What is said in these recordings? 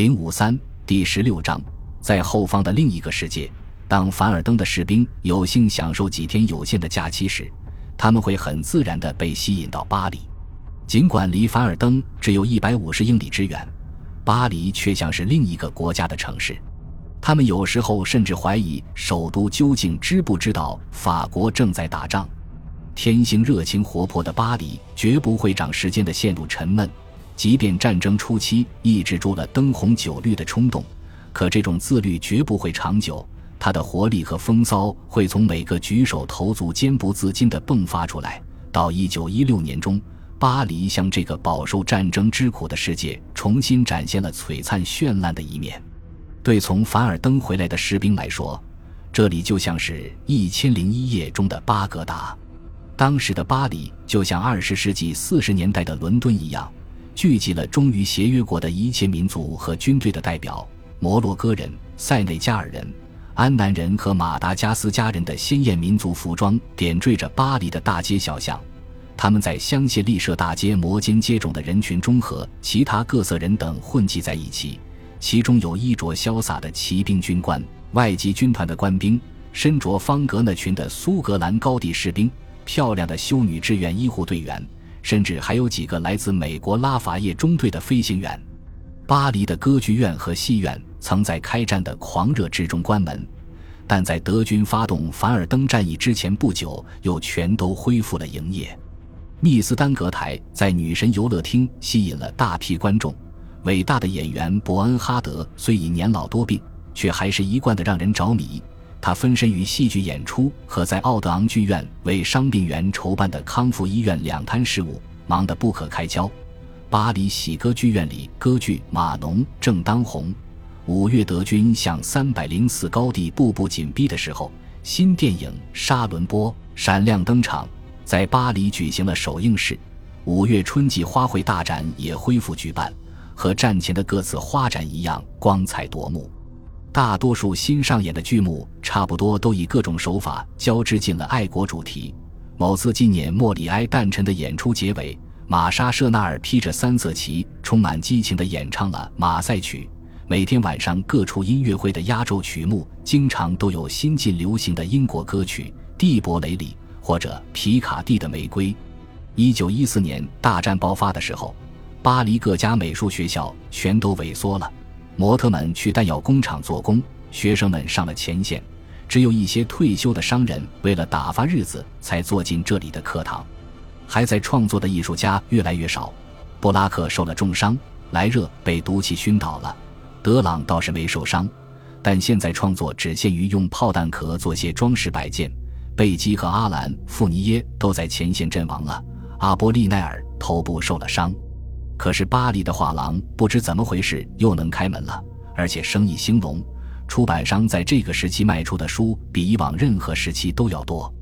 零五三第十六章，在后方的另一个世界，当凡尔登的士兵有幸享受几天有限的假期时，他们会很自然地被吸引到巴黎。尽管离凡尔登只有一百五十英里之远，巴黎却像是另一个国家的城市。他们有时候甚至怀疑首都究竟知不知道法国正在打仗。天性热情活泼的巴黎绝不会长时间地陷入沉闷。即便战争初期抑制住了灯红酒绿的冲动，可这种自律绝不会长久。它的活力和风骚会从每个举手投足间不自禁地迸发出来。到一九一六年中，巴黎向这个饱受战争之苦的世界重新展现了璀璨绚烂的一面。对从凡尔登回来的士兵来说，这里就像是《一千零一夜》中的巴格达。当时的巴黎就像二十世纪四十年代的伦敦一样。聚集了忠于协约国的一切民族和军队的代表：摩洛哥人、塞内加尔人、安南人和马达加斯加人的鲜艳民族服装点缀着巴黎的大街小巷。他们在香榭丽舍大街摩肩接踵的人群中和其他各色人等混迹在一起，其中有衣着潇洒的骑兵军官、外籍军团的官兵、身着方格那裙的苏格兰高地士兵、漂亮的修女志愿医护队员。甚至还有几个来自美国拉法叶中队的飞行员。巴黎的歌剧院和戏院曾在开战的狂热之中关门，但在德军发动凡尔登战役之前不久，又全都恢复了营业。密斯丹格台在女神游乐厅吸引了大批观众。伟大的演员伯恩哈德虽已年老多病，却还是一贯的让人着迷。他分身于戏剧演出和在奥德昂剧院为伤病员筹办的康复医院两摊事务，忙得不可开交。巴黎喜歌剧院里，歌剧《马农》正当红。五月，德军向三百零四高地步步紧逼的时候，新电影《沙伦波》闪亮登场，在巴黎举行了首映式。五月春季花卉大展也恢复举办，和战前的各次花展一样光彩夺目。大多数新上演的剧目差不多都以各种手法交织进了爱国主题。某次纪念莫里埃诞辰的演出结尾，玛莎·舍纳尔披着三色旗，充满激情地演唱了《马赛曲》。每天晚上各处音乐会的压轴曲目，经常都有新近流行的英国歌曲《蒂伯雷里》或者皮卡蒂的《玫瑰》。一九一四年大战爆发的时候，巴黎各家美术学校全都萎缩了。模特们去弹药工厂做工，学生们上了前线，只有一些退休的商人为了打发日子才坐进这里的课堂。还在创作的艺术家越来越少。布拉克受了重伤，莱热被毒气熏倒了，德朗倒是没受伤，但现在创作只限于用炮弹壳做些装饰摆件。贝基和阿兰·富尼耶都在前线阵亡了，阿波利奈尔头部受了伤。可是巴黎的画廊不知怎么回事又能开门了，而且生意兴隆。出版商在这个时期卖出的书比以往任何时期都要多。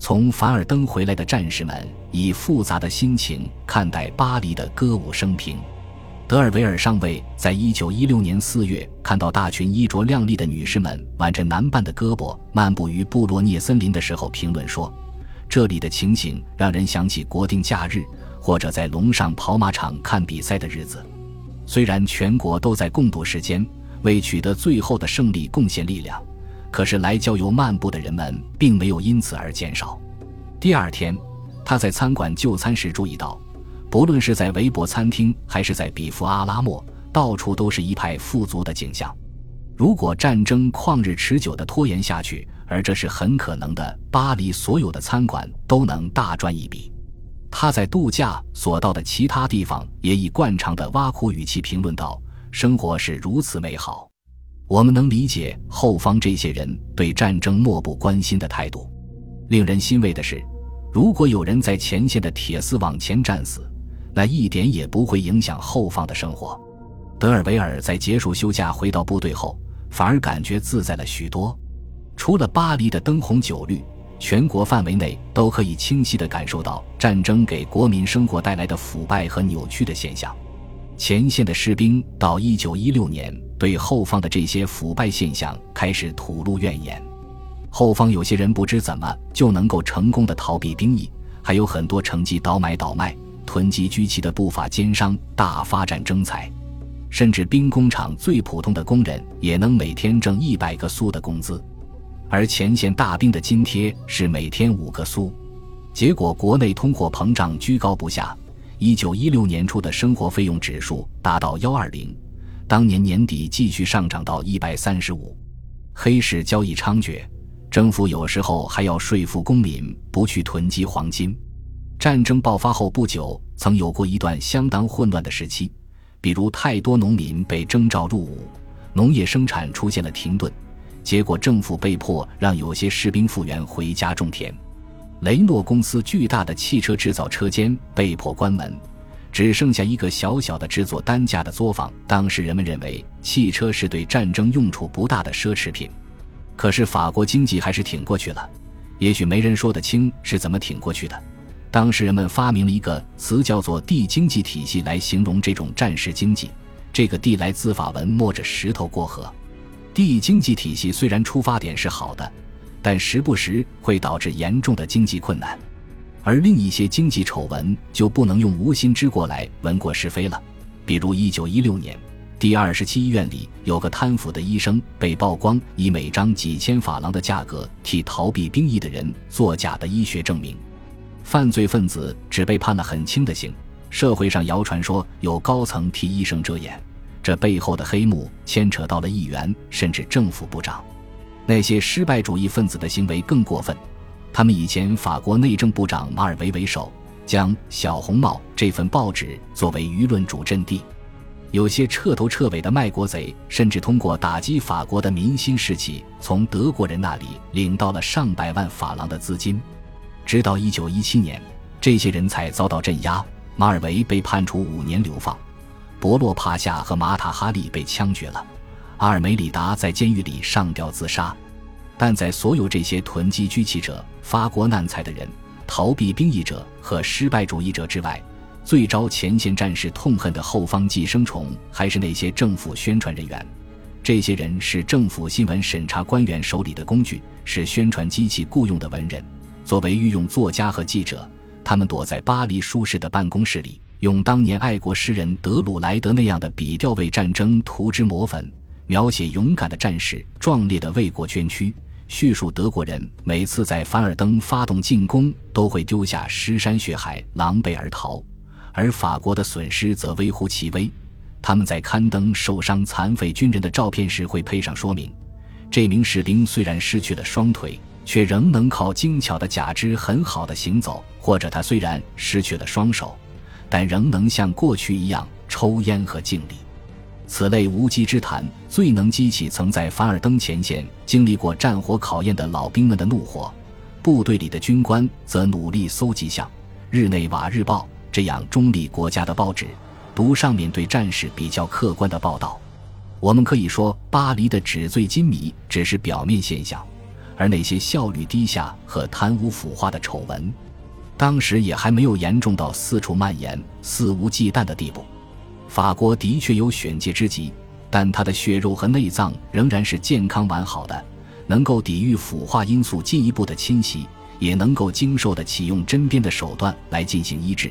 从凡尔登回来的战士们以复杂的心情看待巴黎的歌舞升平。德尔维尔上尉在一九一六年四月看到大群衣着靓丽的女士们挽着男伴的胳膊漫步于布洛涅森林的时候，评论说：“这里的情景让人想起国定假日。”或者在龙上跑马场看比赛的日子，虽然全国都在共度时间，为取得最后的胜利贡献力量，可是来郊游漫步的人们并没有因此而减少。第二天，他在餐馆就餐时注意到，不论是在维伯餐厅还是在比弗阿拉莫，到处都是一派富足的景象。如果战争旷日持久地拖延下去，而这是很可能的，巴黎所有的餐馆都能大赚一笔。他在度假所到的其他地方也以惯常的挖苦语气评论道：“生活是如此美好，我们能理解后方这些人对战争漠不关心的态度。令人欣慰的是，如果有人在前线的铁丝网前战死，那一点也不会影响后方的生活。”德尔维尔在结束休假回到部队后，反而感觉自在了许多。除了巴黎的灯红酒绿。全国范围内都可以清晰地感受到战争给国民生活带来的腐败和扭曲的现象。前线的士兵到1916年对后方的这些腐败现象开始吐露怨言。后方有些人不知怎么就能够成功的逃避兵役，还有很多乘机倒买倒卖、囤积居奇的不法奸商大发战争财。甚至兵工厂最普通的工人也能每天挣一百个苏的工资，而前线大兵的津贴是每天五个苏。结果，国内通货膨胀居高不下。一九一六年初的生活费用指数达到幺二零，当年年底继续上涨到一百三十五。黑市交易猖獗，政府有时候还要说服公民不去囤积黄金。战争爆发后不久，曾有过一段相当混乱的时期，比如太多农民被征召入伍，农业生产出现了停顿，结果政府被迫让有些士兵复员回家种田。雷诺公司巨大的汽车制造车间被迫关门，只剩下一个小小的制作担架的作坊。当时人们认为汽车是对战争用处不大的奢侈品，可是法国经济还是挺过去了。也许没人说得清是怎么挺过去的。当时人们发明了一个词，叫做“地经济体系”来形容这种战时经济。这个“地”来自法文“摸着石头过河”。地经济体系虽然出发点是好的。但时不时会导致严重的经济困难，而另一些经济丑闻就不能用无心之过来闻过是非了。比如，一九一六年，第二十七医院里有个贪腐的医生被曝光以每张几千法郎的价格替逃避兵役的人作假的医学证明，犯罪分子只被判了很轻的刑。社会上谣传说有高层替医生遮掩，这背后的黑幕牵扯到了议员甚至政府部长。那些失败主义分子的行为更过分，他们以前法国内政部长马尔维为首，将《小红帽》这份报纸作为舆论主阵地。有些彻头彻尾的卖国贼，甚至通过打击法国的民心士气，从德国人那里领到了上百万法郎的资金。直到一九一七年，这些人才遭到镇压，马尔维被判处五年流放，博洛帕夏和马塔哈利被枪决了。阿尔梅里达在监狱里上吊自杀，但在所有这些囤积居奇者、发国难财的人、逃避兵役者和失败主义者之外，最招前线战士痛恨的后方寄生虫还是那些政府宣传人员。这些人是政府新闻审查官员手里的工具，是宣传机器雇佣的文人。作为御用作家和记者，他们躲在巴黎舒适的办公室里，用当年爱国诗人德鲁莱德那样的笔调为战争涂脂抹粉。描写勇敢的战士壮烈的为国捐躯，叙述德国人每次在凡尔登发动进攻都会丢下尸山血海，狼狈而逃；而法国的损失则微乎其微。他们在刊登受伤残废军人的照片时会配上说明：这名士兵虽然失去了双腿，却仍能靠精巧的假肢很好的行走；或者他虽然失去了双手，但仍能像过去一样抽烟和敬礼。此类无稽之谈，最能激起曾在凡尔登前线经历过战火考验的老兵们的怒火。部队里的军官则努力搜集像《日内瓦日报》这样中立国家的报纸，读上面对战士比较客观的报道。我们可以说，巴黎的纸醉金迷只是表面现象，而那些效率低下和贪污腐化的丑闻，当时也还没有严重到四处蔓延、肆无忌惮的地步。法国的确有选戒之疾，但它的血肉和内脏仍然是健康完好的，能够抵御腐化因素进一步的侵袭，也能够经受得起用针砭的手段来进行医治。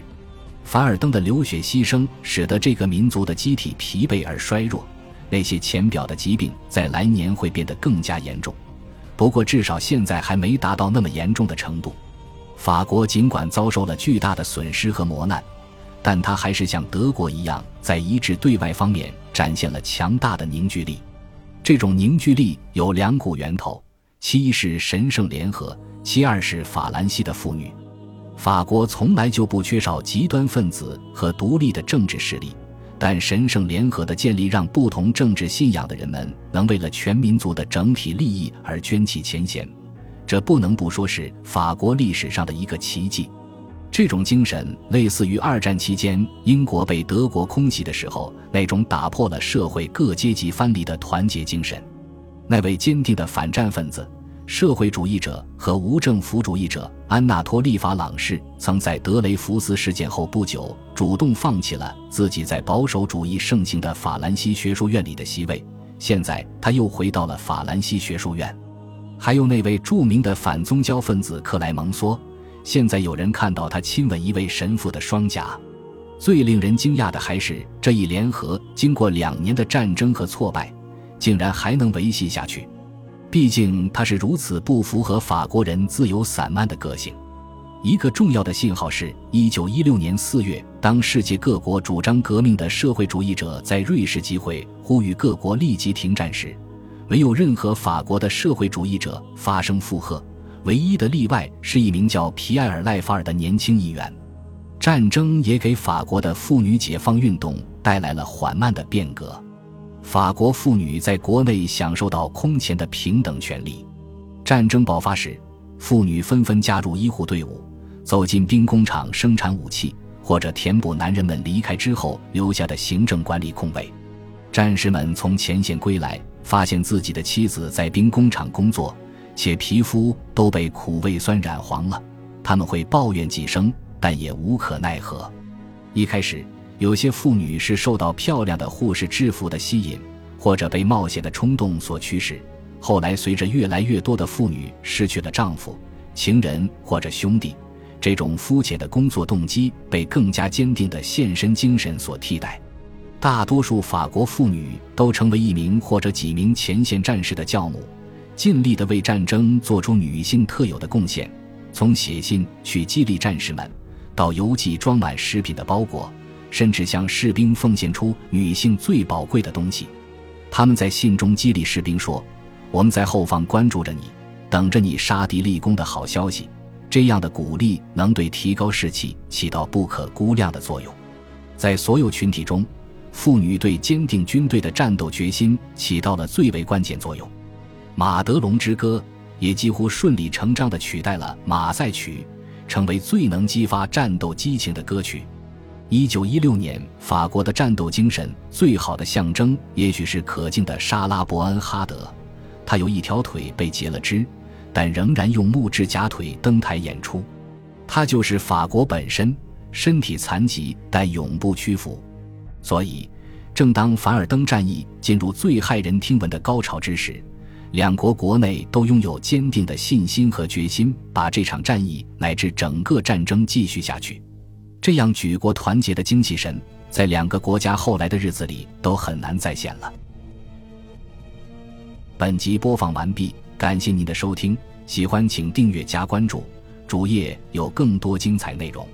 凡尔登的流血牺牲使得这个民族的机体疲惫而衰弱，那些浅表的疾病在来年会变得更加严重。不过至少现在还没达到那么严重的程度。法国尽管遭受了巨大的损失和磨难。但他还是像德国一样，在一致对外方面展现了强大的凝聚力。这种凝聚力有两股源头：其一是神圣联合，其二是法兰西的妇女。法国从来就不缺少极端分子和独立的政治势力，但神圣联合的建立，让不同政治信仰的人们能为了全民族的整体利益而捐弃前嫌。这不能不说是法国历史上的一个奇迹。这种精神类似于二战期间英国被德国空袭的时候那种打破了社会各阶级藩篱的团结精神。那位坚定的反战分子、社会主义者和无政府主义者安纳托利·法朗士，曾在德雷福斯事件后不久主动放弃了自己在保守主义盛行的法兰西学术院里的席位。现在他又回到了法兰西学术院。还有那位著名的反宗教分子克莱蒙梭。现在有人看到他亲吻一位神父的双颊，最令人惊讶的还是这一联合，经过两年的战争和挫败，竟然还能维系下去。毕竟它是如此不符合法国人自由散漫的个性。一个重要的信号是，一九一六年四月，当世界各国主张革命的社会主义者在瑞士集会，呼吁各国立即停战时，没有任何法国的社会主义者发声附和。唯一的例外是一名叫皮埃尔·赖法尔的年轻议员。战争也给法国的妇女解放运动带来了缓慢的变革。法国妇女在国内享受到空前的平等权利。战争爆发时，妇女纷纷加入医护队伍。走进兵工厂生产武器，或者填补男人们离开之后留下的行政管理空位。战士们从前线归来，发现自己的妻子在兵工厂工作，且皮肤都被苦味酸染黄了。他们会抱怨几声，但也无可奈何。一开始，有些妇女是受到漂亮的护士制服的吸引，或者被冒险的冲动所驱使。后来，随着越来越多的妇女失去了丈夫、情人或者兄弟。这种肤浅的工作动机被更加坚定的献身精神所替代。大多数法国妇女都成为一名或者几名前线战士的教母，尽力地为战争做出女性特有的贡献。从写信去激励战士们，到邮寄装满食品的包裹，甚至向士兵奉献出女性最宝贵的东西。他们在信中激励士兵说：“我们在后方关注着你，等着你杀敌立功的好消息。”这样的鼓励能对提高士气起到不可估量的作用，在所有群体中，妇女对坚定军队的战斗决心起到了最为关键作用。《马德龙之歌》也几乎顺理成章地取代了《马赛曲》，成为最能激发战斗激情的歌曲。一九一六年，法国的战斗精神最好的象征，也许是可敬的莎拉·伯恩哈德，他有一条腿被截了肢。但仍然用木质假腿登台演出，他就是法国本身，身体残疾但永不屈服。所以，正当凡尔登战役进入最骇人听闻的高潮之时，两国国内都拥有坚定的信心和决心，把这场战役乃至整个战争继续下去。这样举国团结的精气神，在两个国家后来的日子里都很难再现了。本集播放完毕。感谢您的收听，喜欢请订阅加关注，主页有更多精彩内容。